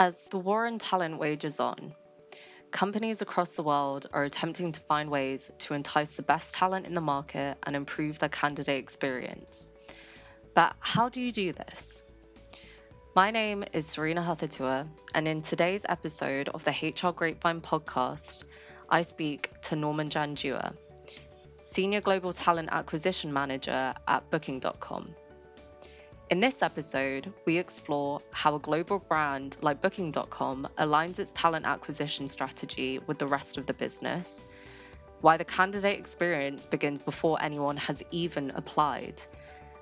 As the war on talent wages on, companies across the world are attempting to find ways to entice the best talent in the market and improve their candidate experience. But how do you do this? My name is Serena Haththotuwa, and in today's episode of the HR Grapevine podcast, I speak to Nauman Janjua, Senior Global Talent Acquisition Manager at Booking.com. In this episode, we explore how a global brand like Booking.com aligns its talent acquisition strategy with the rest of the business, why the candidate experience begins before anyone has even applied,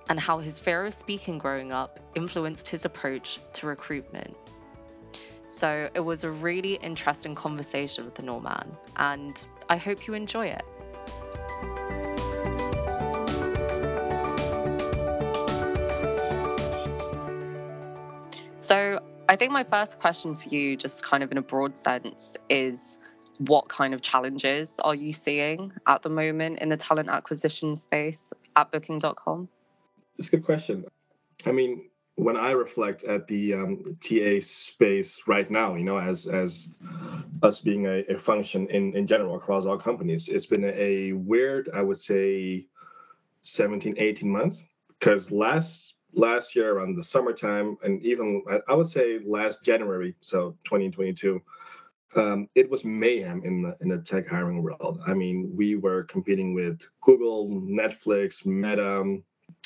and how his fear of speaking growing up influenced his approach to recruitment. So it was a really interesting conversation with the Nauman, and I hope you enjoy it. So I think my first question for you, just kind of in a broad sense, is what kind of challenges are you seeing at the moment in the talent acquisition space at booking.com? It's a good question. I mean, when I reflect at the um, TA space right now, you know, as as us being a, a, function in, in general across all companies, it's been a, a weird, I would say, 17, 18 months. Because last last year around the summertime and even I would say last January, so 2022, um, it was mayhem in the in the tech hiring world. I mean, we were competing with Google, Netflix, Meta,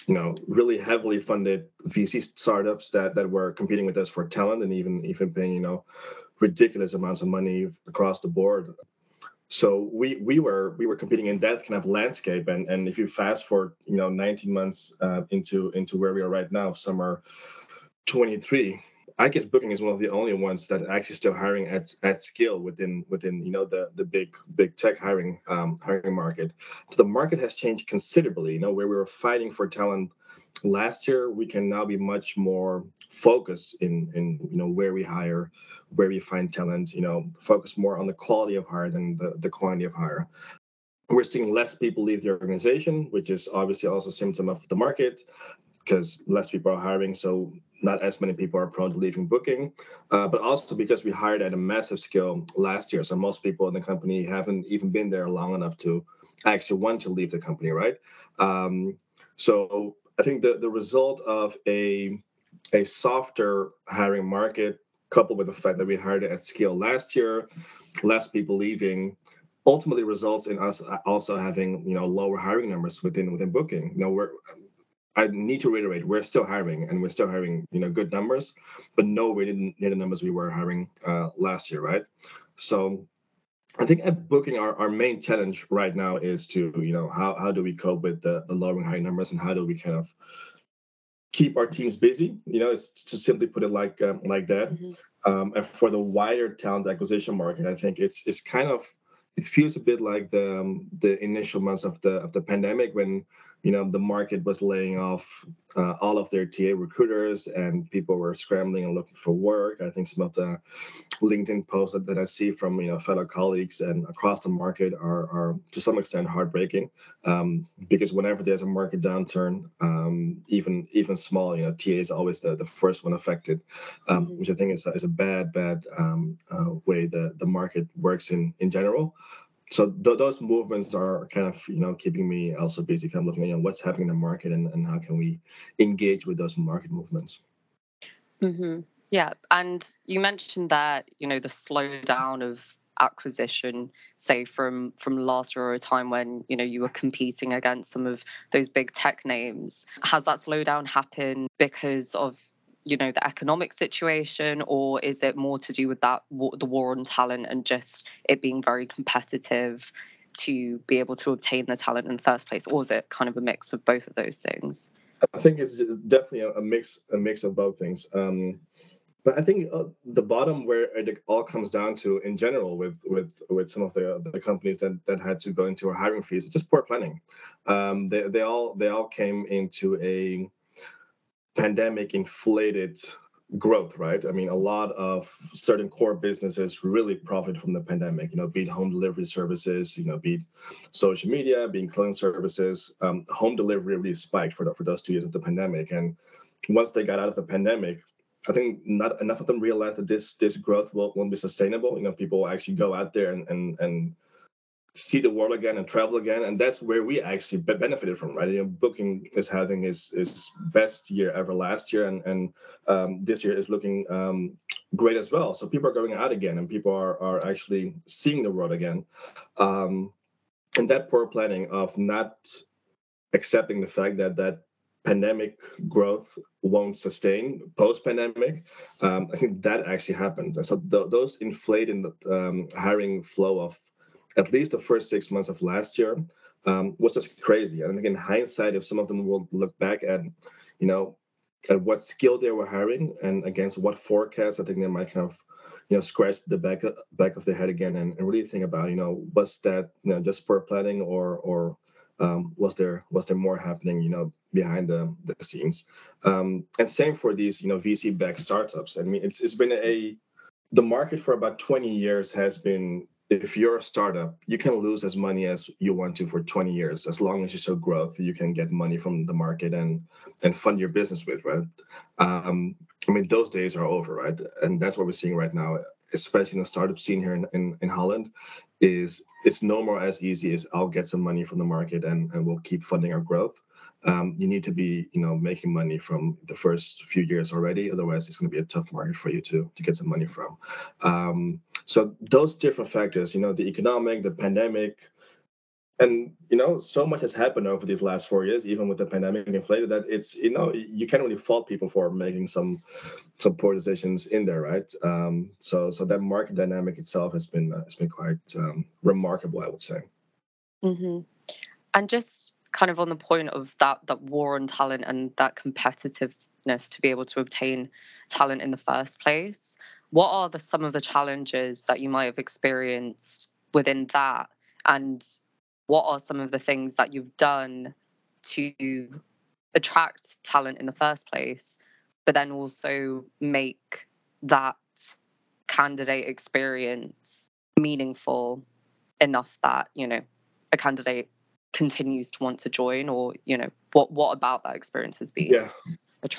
you know, really heavily funded VC startups that that were competing with us for talent and even even paying you know ridiculous amounts of money across the board so we we were we were competing in that kind of landscape. And and if you fast forward you know 19 months uh, into into where we are right now summer 23 i guess booking is one of the only ones that actually still hiring at at scale within within you know the the big big tech hiring um, hiring market. So the market has changed considerably you know where we were fighting for talent last year we can now be much more focused in in you know where we hire where we find talent you know focus more on the quality of hire than the, the quantity of hire. We're seeing less people leave the organization which is obviously also a symptom of the market because less people are hiring so not as many people are prone to leaving booking. Uh, but also because we hired at a massive scale last year so most people in the company haven't even been there long enough to actually want to leave the company right? Um, so I think the, the result of a a softer hiring market coupled with the fact that we hired at scale last year, less people leaving, ultimately results in us also having you know lower hiring numbers within within booking. You we're I need to reiterate, we're still hiring and we're still hiring you know good numbers, but no, we didn't hit the numbers we were hiring uh, last year, right? So I think at booking, our, our main challenge right now is to, you know, how, how do we cope with the, the lowering high numbers and how do we kind of keep our teams busy? You know, it's to simply put it like um, like that. Mm-hmm. Um, and for the wider talent acquisition market, I think it's it's kind of it feels a bit like the um, the initial months of the of the pandemic when you know the market was laying off uh, all of their TA recruiters and people were scrambling and looking for work. I think some of the LinkedIn posts that, that I see from you know fellow colleagues and across the market are, are to some extent heartbreaking um, because whenever there's a market downturn, um, even even small, you know, TA is always the, the first one affected, um, mm-hmm. which I think is, is a bad bad um, uh, way the the market works in in general so th- those movements are kind of you know keeping me also busy of looking at you know, what's happening in the market and, and how can we engage with those market movements mm-hmm. yeah and you mentioned that you know the slowdown of acquisition say from from last year or a time when you know you were competing against some of those big tech names has that slowdown happened because of you know the economic situation or is it more to do with that the war on talent and just it being very competitive to be able to obtain the talent in the first place? Or is it kind of a mix of both of those things? I think it's definitely a mix a mix of both things. Um, but I think uh, the bottom where it all comes down to, in general, with with with some of the the companies that that had to go into a hiring freeze, just poor planning. Um, they they all they all came into a pandemic inflated growth, right? I mean, a lot of certain core businesses really profit from the pandemic, you know, be it home delivery services, you know, be it social media, being clothing services. Um, home delivery really spiked for, the, for those two years of the pandemic. And once they got out of the pandemic, I think not enough of them realize that this this growth will, won't be sustainable. You know, people will actually go out there and and and see the world again and travel again, and that's where we actually benefited from, right? You know, Booking is having its its best year ever last year, and and um, this year is looking um, great as well. So people are going out again, and people are are actually seeing the world again. Um, and that poor planning of not accepting the fact that that pandemic growth won't sustain post pandemic um, i think that actually happened so th- those inflated um, hiring flow of at least the first six months of last year um, was just crazy. And I think in hindsight if some of them will look back at you know at what skill they were hiring and against what forecast i think they might kind of you know scratch the back back of their head again and, and really think about you know was that you know just poor planning or or um, was there was there more happening you know behind the, the scenes? Um, and same for these you know vc backed startups. I mean it's it's been a the market for about 20 years has been if you're a startup you can lose as money as you want to for 20 years as long as you show growth you can get money from the market and and fund your business with right um, i mean those days are over right and that's what we're seeing right now especially in the startup scene here in, in, in Holland, is it's no more as easy as I'll get some money from the market and, and we'll keep funding our growth. Um, you need to be, you know, making money from the first few years already. Otherwise, it's going to be a tough market for you to to get some money from. Um, so those different factors, you know, the economic, the pandemic, and you know so much has happened over these last four years even with the pandemic inflated that it's you know you can't really fault people for making some some poor decisions in there right um, so so that market dynamic itself has been uh, has been quite um, remarkable i would say mm-hmm. and just kind of on the point of that that war on talent and that competitiveness to be able to obtain talent in the first place. What are the some of the challenges that you might have experienced within that? And what are some of the things that you've done to attract talent in the first place, but then also make that candidate experience meaningful enough that, you know, a candidate continues to want to join or, you know, what what about that experience has been? Yeah.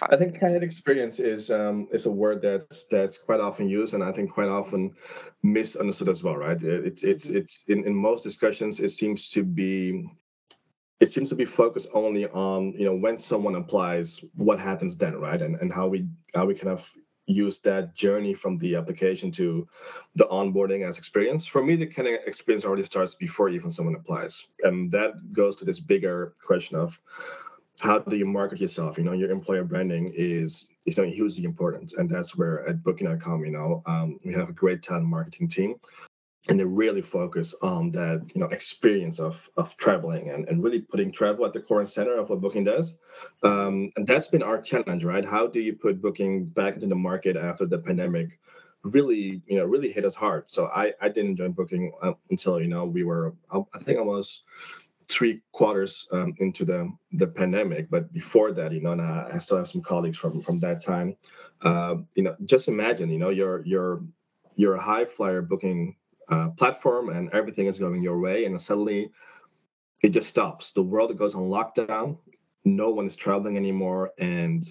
I think candidate experience is um, is a word that's that's quite often used, and I think quite often misunderstood as well, right? It's it's mm-hmm. it's in, in most discussions, it seems to be it seems to be focused only on you know when someone applies, what happens then, right? And and how we how we kind of use that journey from the application to the onboarding as experience. For me, the kind of experience already starts before even someone applies, and that goes to this bigger question of how do you market yourself? You know, your employer branding is is something hugely important, and that's where at Booking.com, you know, um, we have a great talent marketing team, and they really focus on that, you know, experience of of traveling and, and really putting travel at the core and center of what Booking does. Um, and that's been our challenge, right? How do you put Booking back into the market after the pandemic? really you know really hit us hard so i i didn't join booking uh, until you know we were i think almost three quarters um, into the the pandemic. But before that, you know, I still have some colleagues from from that time. Uh, you know, just imagine, you know, you're you're you're a high flyer booking uh, platform, and everything is going your way, and suddenly it just stops. The world goes on lockdown. No one is traveling anymore, and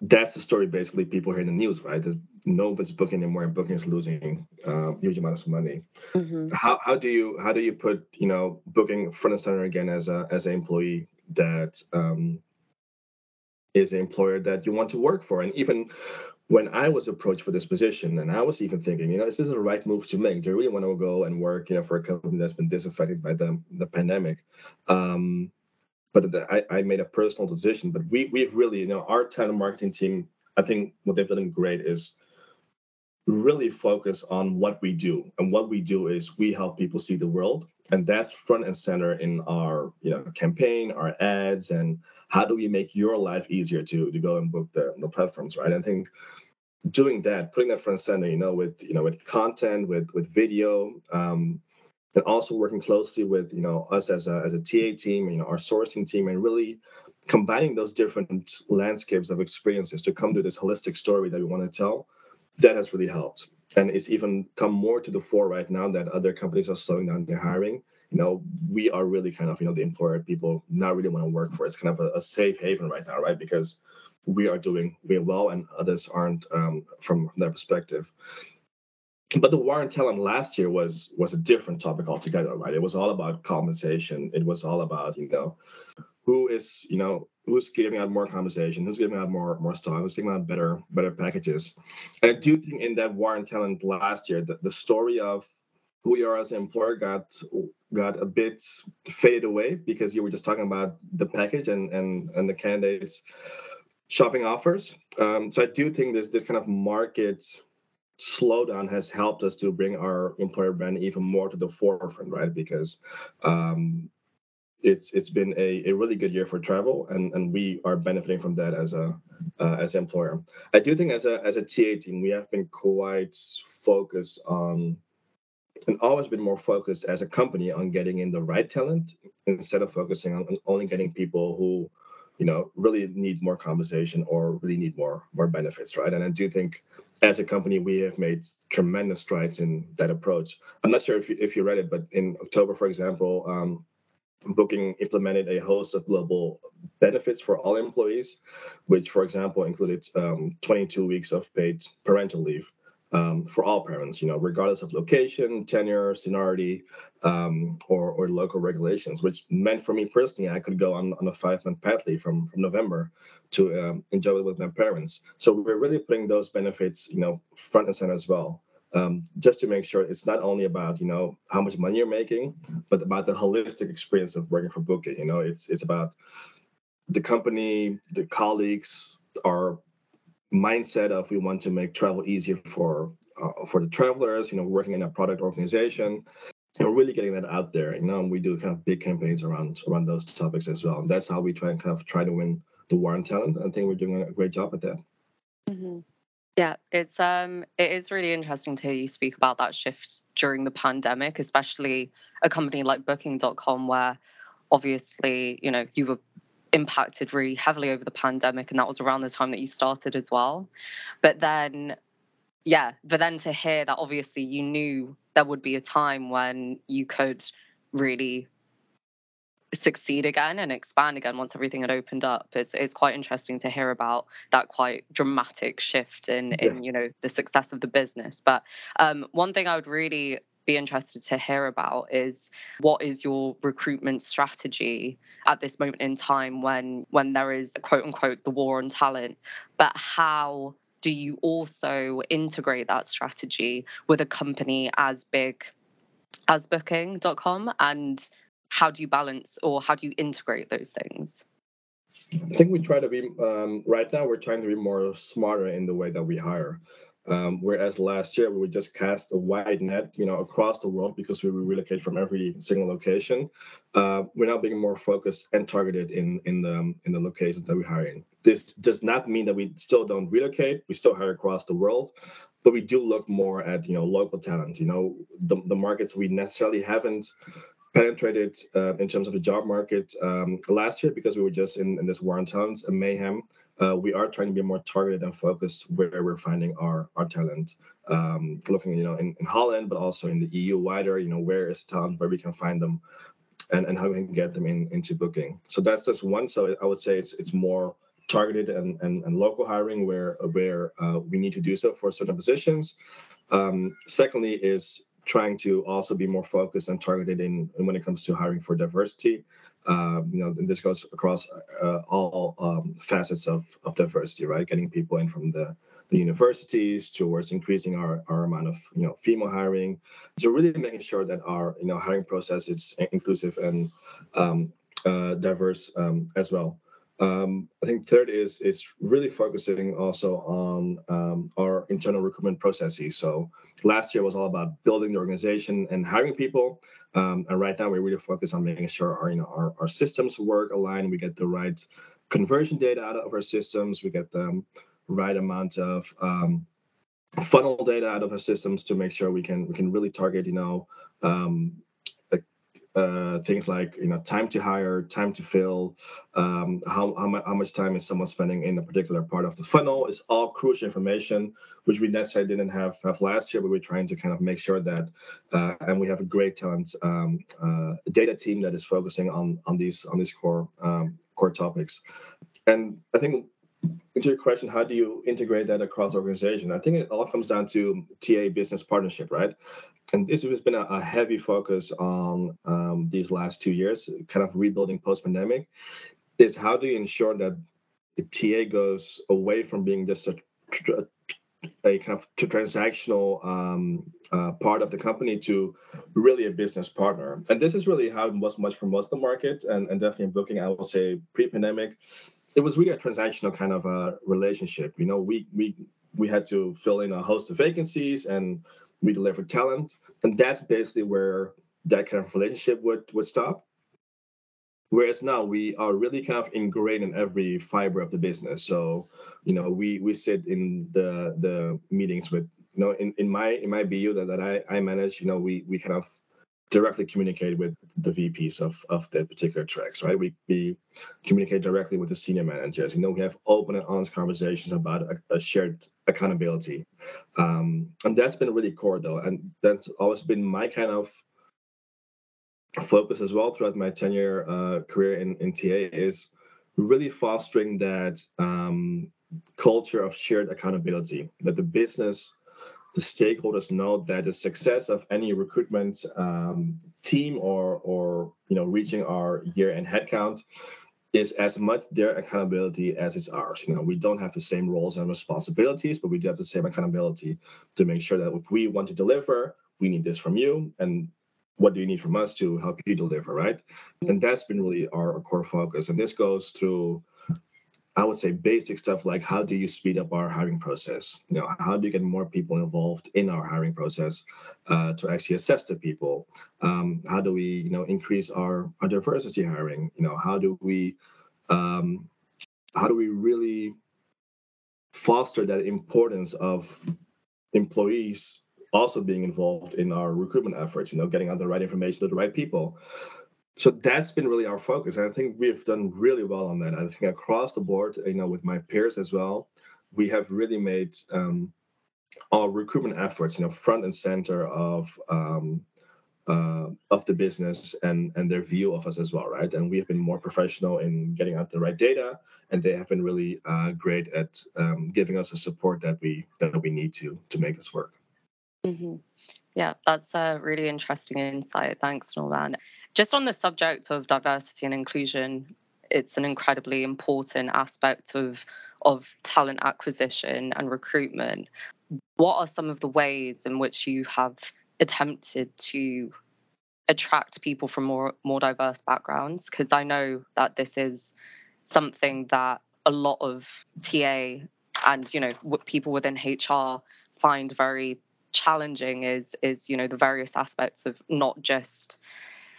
that's the story basically people hear in the news, right? There's nobody's booking anymore and booking is losing uh, huge amounts of money. Mm-hmm. How, how do you how do you put you know booking front and center again as a as an employee that um, is an employer that you want to work for? And even when I was approached for this position, and I was even thinking, you know, is this the right move to make? Do I really want to go and work, you know, for a company that's been disaffected by the the pandemic? Um, but I, I made a personal decision. But we we've really, you know, our talent marketing team, I think what they've done great is really focus on what we do. And what we do is we help people see the world. And that's front and center in our you know campaign, our ads, and how do we make your life easier to to go and book the, the platforms, right? I think doing that, putting that front and center, you know, with you know with content, with with video, um, and also working closely with you know us as a, as a TA team, you know our sourcing team, and really combining those different landscapes of experiences to come to this holistic story that we want to tell. That has really helped, and it's even come more to the fore right now that other companies are slowing down their hiring. You know, we are really kind of you know the employer people not really want to work for. It's kind of a, a safe haven right now, right? Because we are doing really well and others aren't um, from their perspective but the war on talent last year was was a different topic altogether right it was all about compensation it was all about you know who is you know who's giving out more compensation who's giving out more more stock who's giving out better better packages and i do think in that war on talent last year the, the story of who we are as an employer got got a bit faded away because you were just talking about the package and and and the candidates shopping offers um, so i do think this this kind of market slowdown has helped us to bring our employer brand even more to the forefront, right? Because um, it's it's been a, a really good year for travel, and, and we are benefiting from that as a uh, as an employer. I do think as a as a TA team, we have been quite focused on and always been more focused as a company on getting in the right talent instead of focusing on, on only getting people who you know really need more compensation or really need more more benefits right and i do think as a company, we have made tremendous strides in that approach. I'm not sure if you, if you read it, but in October, for example, um, Booking implemented a host of global benefits for all employees, which, for example, included um, 22 weeks of paid parental leave um, for all parents, you know, regardless of location, tenure, seniority, um, or, or local regulations, which meant for me personally, I could go on, on a five month pad leave from, from November to um, enjoy it with my parents. So we're really putting those benefits, you know, front and center as well. Um, just to make sure it's not only about you know how much money you're making, but about the holistic experience of working for Booking. You know, it's it's about the company, the colleagues, our mindset of we want to make travel easier for uh, for the travelers. You know, working in a product organization, and we're really getting that out there. You know, and we do kind of big campaigns around around those topics as well. And that's how we try and kind of try to win the war on talent. I think we're doing a great job at that. Mm-hmm. Yeah, it's um it is really interesting to hear you speak about that shift during the pandemic, especially a company like booking.com where obviously, you know, you were impacted really heavily over the pandemic and that was around the time that you started as well. But then yeah, but then to hear that obviously you knew there would be a time when you could really succeed again and expand again once everything had opened up. It's it's quite interesting to hear about that quite dramatic shift in yeah. in you know the success of the business. But um, one thing I would really be interested to hear about is what is your recruitment strategy at this moment in time when when there is quote unquote the war on talent, but how do you also integrate that strategy with a company as big as booking.com and how do you balance or how do you integrate those things? I think we try to be um, right now. We're trying to be more smarter in the way that we hire. Um, whereas last year we just cast a wide net, you know, across the world because we relocate from every single location. Uh, we're now being more focused and targeted in in the in the locations that we hire in. This does not mean that we still don't relocate. We still hire across the world, but we do look more at you know local talent. You know, the the markets we necessarily haven't penetrated uh, in terms of the job market um, last year because we were just in, in this war on talents and mayhem. Uh, we are trying to be more targeted and focused where we're finding our our talent. Um, looking, you know, in, in Holland, but also in the EU wider. You know, where is talent, where we can find them, and, and how we can get them in into booking. So that's just one. So I would say it's it's more targeted and, and, and local hiring where where uh, we need to do so for certain positions. Um, secondly, is trying to also be more focused and targeted in, in when it comes to hiring for diversity. Um, you know, this goes across uh, all um, facets of, of diversity, right? Getting people in from the, the universities towards increasing our, our amount of you know female hiring, so really making sure that our you know hiring process is inclusive and um, uh, diverse um, as well. Um, I think third is is really focusing also on um, our internal recruitment processes. So last year was all about building the organization and hiring people, um, and right now we're really focused on making sure our you know our, our systems work aligned. We get the right conversion data out of our systems. We get the right amount of um, funnel data out of our systems to make sure we can we can really target you know um, uh, things like you know time to hire, time to fill, um, how how, how much time is someone spending in a particular part of the funnel is all crucial information, which we necessarily didn't have, have last year, but we're trying to kind of make sure that, uh, and we have a great talent um, uh, data team that is focusing on on these on these core um, core topics, and I think into your question, how do you integrate that across organization? I think it all comes down to TA business partnership, right? And this has been a, a heavy focus on um, these last two years, kind of rebuilding post pandemic. Is how do you ensure that the TA goes away from being just a, a kind of transactional um, uh, part of the company to really a business partner. And this is really how it was much for most of the market, and, and definitely booking, I would say, pre-pandemic, it was really a transactional kind of a relationship. You know, we we we had to fill in a host of vacancies and we deliver talent, and that's basically where that kind of relationship would would stop. Whereas now we are really kind of ingrained in every fiber of the business. So, you know, we we sit in the the meetings with you know in, in my in my BU that, that I, I manage, you know, we we kind of directly communicate with the VPs of of the particular tracks, right? We we communicate directly with the senior managers. You know, we have open and honest conversations about a, a shared accountability, um, and that's been really core though, and that's always been my kind of focus as well throughout my tenure uh, career in, in TA is really fostering that um, culture of shared accountability that the business the stakeholders know that the success of any recruitment um, team or or you know reaching our year-end headcount is as much their accountability as it's ours. You know, we don't have the same roles and responsibilities, but we do have the same accountability to make sure that if we want to deliver, we need this from you, and what do you need from us to help you deliver, right? And that's been really our, core focus. And this goes through, I would say, basic stuff like how do you speed up our hiring process? You know, how do you get more people involved in our hiring process uh, to actually assess the people? Um, how do we, you know, increase our, our diversity hiring? You know, how do we, um, how do we really foster that importance of employees also being involved in our recruitment efforts, you know, getting out the right information to the right people. So that's been really our focus. And I think we've done really well on that. I think across the board, you know, with my peers as well, we have really made um, our recruitment efforts, you know, front and center of um, uh, of the business and and their view of us as well, right? And we have been more professional in getting out the right data, and they have been really uh, great at um, giving us the support that we that we need to to make this work. Mm-hmm. Yeah, that's a really interesting insight. Thanks, Nauman. Just on the subject of diversity and inclusion, it's an incredibly important aspect of of talent acquisition and recruitment. What are some of the ways in which you have attempted to attract people from more more diverse backgrounds? Because I know that this is something that a lot of TA and you know people within HR find very challenging is is you know the various aspects of not just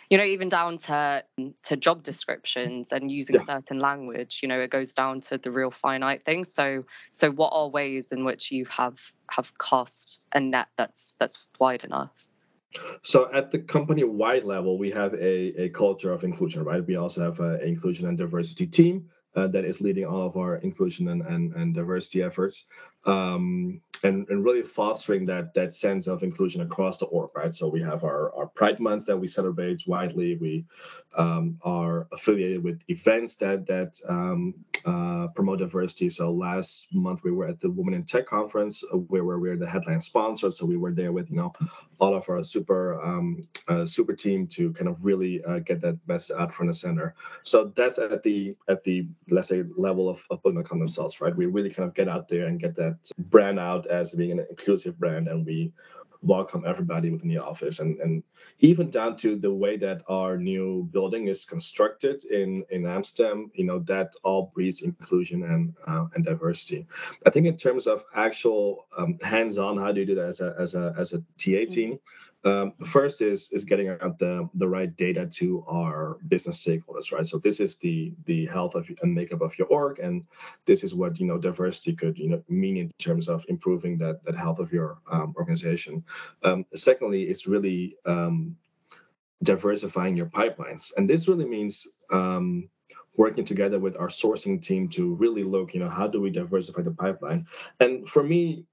you know even down to to job descriptions and using yeah. certain language you know it goes down to the real finite things so so what are ways in which you have have cast a net that's that's wide enough? So at the company wide level we have a, a culture of inclusion right? We also have an inclusion and diversity team uh, that is leading all of our inclusion and, and, and diversity efforts. Um, and, and really fostering that that sense of inclusion across the org, right? So we have our, our Pride Month that we celebrate widely. We um, are affiliated with events that that um, uh, promote diversity. So last month we were at the Women in Tech conference, uh, where, where we're the headline sponsor. So we were there with you know all of our super um, uh, super team to kind of really uh, get that message out front and center. So that's at the at the let's say level of, of Booking themselves, right? We really kind of get out there and get that brand out as being an inclusive brand, and we welcome everybody within the office. And and even down to the way that our new building is constructed in in amsterdam you know that all breeds inclusion and uh, and diversity. I think in terms of actual um, hands-on how do you do that as a as a as a ta mm-hmm. team um, first is is getting out the the right data to our business stakeholders, right? So this is the the health of and makeup of your org, and this is what you know diversity could you know mean in terms of improving that that health of your um, organization. Um, secondly, it's really um, diversifying your pipelines, and this really means um, working together with our sourcing team to really look, you know, how do we diversify the pipeline? And for me,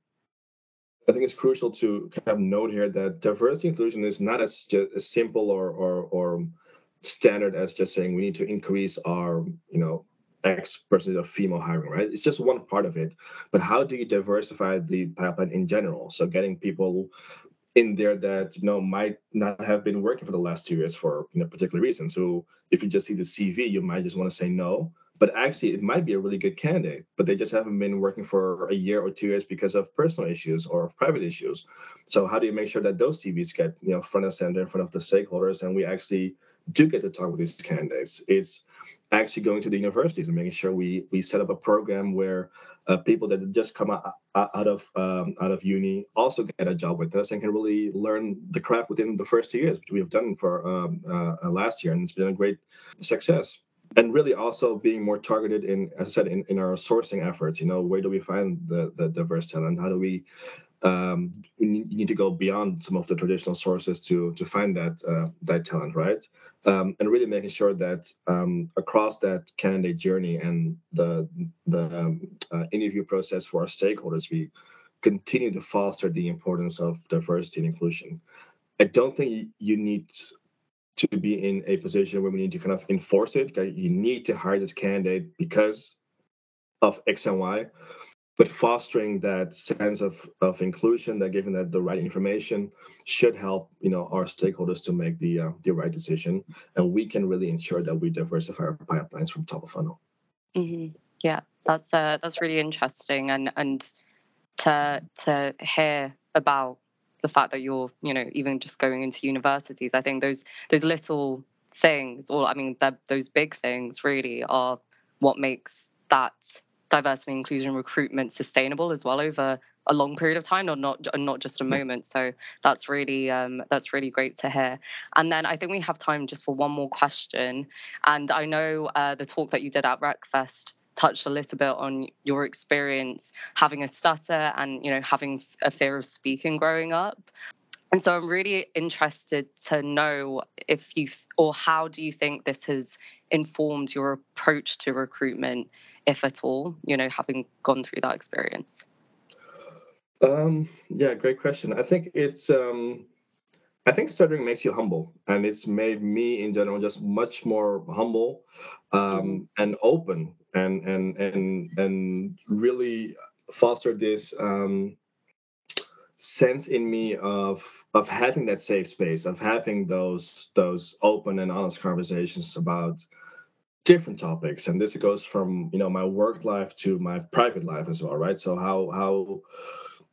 I think it's crucial to kind of note here that diversity inclusion is not as as simple or or or standard as just saying we need to increase our you know X percentage of female hiring, right? It's just one part of it. But how do you diversify the pipeline in general? So getting people in there that you know might not have been working for the last two years for you know particular reason. So if you just see the CV, you might just want to say no. But actually, it might be a really good candidate, but they just haven't been working for a year or two years because of personal issues or private issues. So how do you make sure that those CVs get you know front and center in front of the stakeholders, and we actually do get to talk with these candidates? It's actually going to the universities and making sure we we set up a program where uh, people that just come out, out of um, out of uni also get a job with us and can really learn the craft within the first two years, which we have done for um, uh, last year, and it's been a great success. And really also being more targeted in, as I said, in, in our sourcing efforts. You know, where do we find the, the diverse talent? How do we um, you need to go beyond some of the traditional sources to to find that uh, that talent, right? Um, and really making sure that um, across that candidate journey and the the um, uh, interview process for our stakeholders, we continue to foster the importance of diversity and inclusion. I don't think you need to be in a position where we need to kind of enforce it. You need to hire this candidate because of X and Y but fostering that sense of, of inclusion that giving that the right information should help you know our stakeholders to make the uh, the right decision and we can really ensure that we diversify our pipelines from top of funnel mm-hmm. yeah that's uh, that's really interesting and and to to hear about the fact that you're you know even just going into universities i think those those little things or i mean those big things really are what makes that diversity and inclusion recruitment sustainable as well over a long period of time, or not not just a moment. So that's really um, that's really great to hear. And then I think we have time just for one more question. And I know uh, the talk that you did at RecFest touched a little bit on your experience having a stutter and you know having a fear of speaking growing up. And so I'm really interested to know if you or how do you think this has informed your approach to recruitment if at all, you know, having gone through that experience? Um, yeah, great question. I think it's um, I think stuttering makes you humble, and it's made me in general just much more humble um, mm-hmm. and open, and and and and really foster this um, sense in me of of having that safe space, of having those those open and honest conversations about different topics. And this goes from you know my work life to my private life as well right? So how how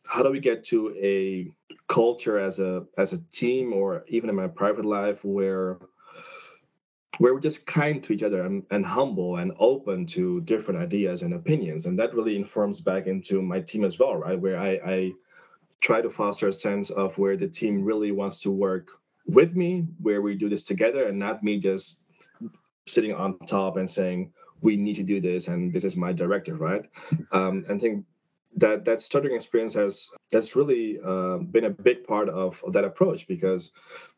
how do we get to a culture as a as a team or even in my private life where where we're just kind to each other and, and humble and open to different ideas and opinions. And that really informs back into my team as well right? Where i i try to foster a sense of where the team really wants to work with me where we do this together and not me just sitting on top and saying we need to do this and this is my directive right? Um, and think that that stuttering experience has that's really uh, been a big part of, of, that approach because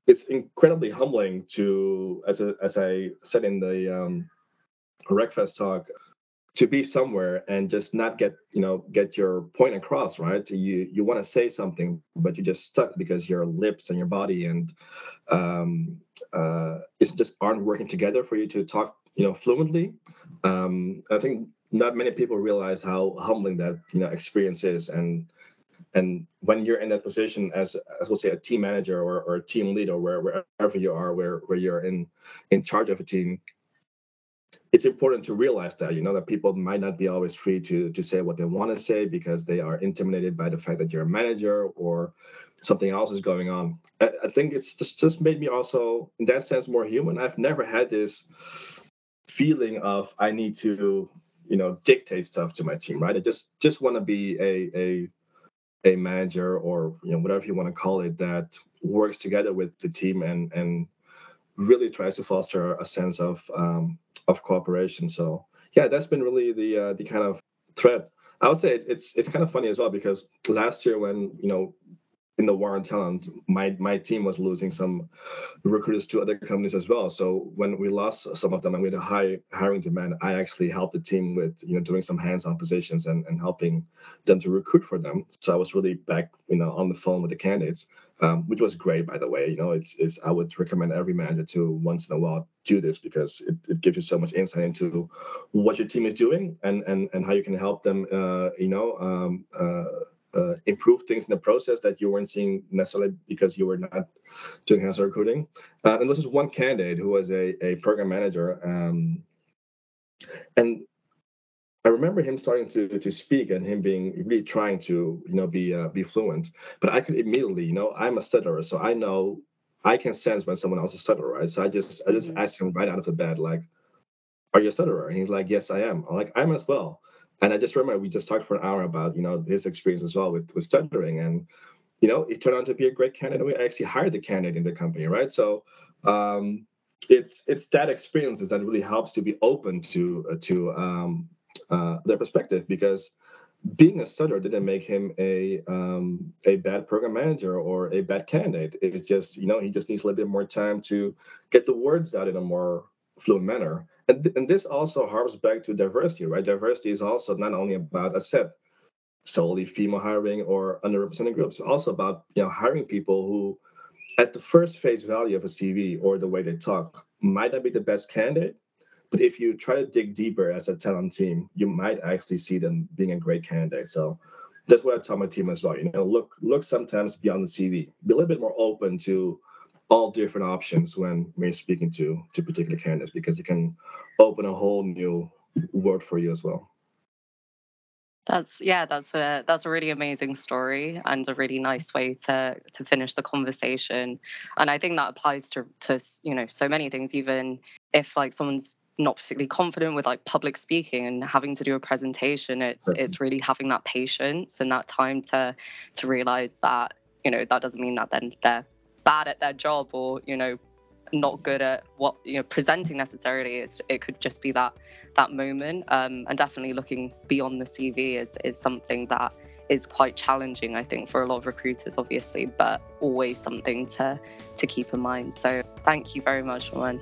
it's incredibly humbling to as a, as I said in the um, talk to be somewhere and just not get you know get your point across right? You you want to say something but you're just stuck because your lips and your body and um, uh, it's just aren't working together for you to talk you know fluently. Um, i think not many people realize how humbling that you know experience is. And and when you're in that position as as we'll say a team manager or, or a team leader where, wherever you are where where you're in in charge of a team it's important to realize that you know that people might not be always free to to say what they want to say because they are intimidated by the fact that you're a manager or something else is going on. I, I think it's just just made me also in that sense more human. I've never had this feeling of i need to you know dictate stuff to my team right i just just want to be a a a manager or you know whatever you want to call it that works together with the team and and really tries to foster a sense of um, of cooperation. So yeah, that's been really the uh, the kind of thread. I would say it's it's kind of funny as well because last year when you know in the war on talent, my my team was losing some recruiters to other companies as well. So when we lost some of them and we had a high hiring demand, I actually helped the team with you know doing some hands-on positions and, and helping them to recruit for them. So I was really back you know on the phone with the candidates, um, which was great by the way. You know, it's, it's I would recommend every manager to once in a while do this because it, it gives you so much insight into what your team is doing and and and how you can help them. Uh, you know. Um, uh, uh, improve things in the process that you weren't seeing necessarily because you were not doing hands-on recruiting. Uh, and this is one candidate who was a, a program manager. Um, and I remember him starting to to speak and him being really trying to you know be uh, be fluent. But I could immediately, you know, I'm a stutterer, so I know I can sense when someone else is stutterer, right? So I just I just mm-hmm. asked him right out of the bed, like, "Are you a stutterer?" And he's like, "Yes, I am." I'm like, "I'm as well." And I just remember we just talked for an hour about you know his experience as well with with stuttering, and you know it turned out to be a great candidate. We actually hired the candidate in the company, right? So um, it's it's that experiences that really helps to be open to uh, to um, uh, their perspective because being a stutterer didn't make him a um, a bad program manager or a bad candidate. It's just you know he just needs a little bit more time to get the words out in a more fluent manner. And, th- and this also harps back to diversity, right? Diversity is also not only about, a said, solely female hiring or underrepresented groups, it's also about you know hiring people who, at the first face value of a CV or the way they talk, might not be the best candidate. But if you try to dig deeper as a talent team, you might actually see them being a great candidate. So that's what I tell my team as well. You know, look look sometimes beyond the CV. Be a little bit more open to all different options when when you're speaking to to particular candidates because it can open a whole new world for you as well. That's yeah, that's a that's a really amazing story and a really nice way to to finish the conversation. And I think that applies to to you know so many things. Even if like someone's not particularly confident with like public speaking and having to do a presentation, it's it's really having that patience and that time to to realize that you know that doesn't mean that then they're bad at their job or you know not good at what you know presenting necessarily it could just be that that moment um, and definitely looking beyond the cv is is something that is quite challenging i think for a lot of recruiters obviously but always something to to keep in mind so thank you very much Nauman.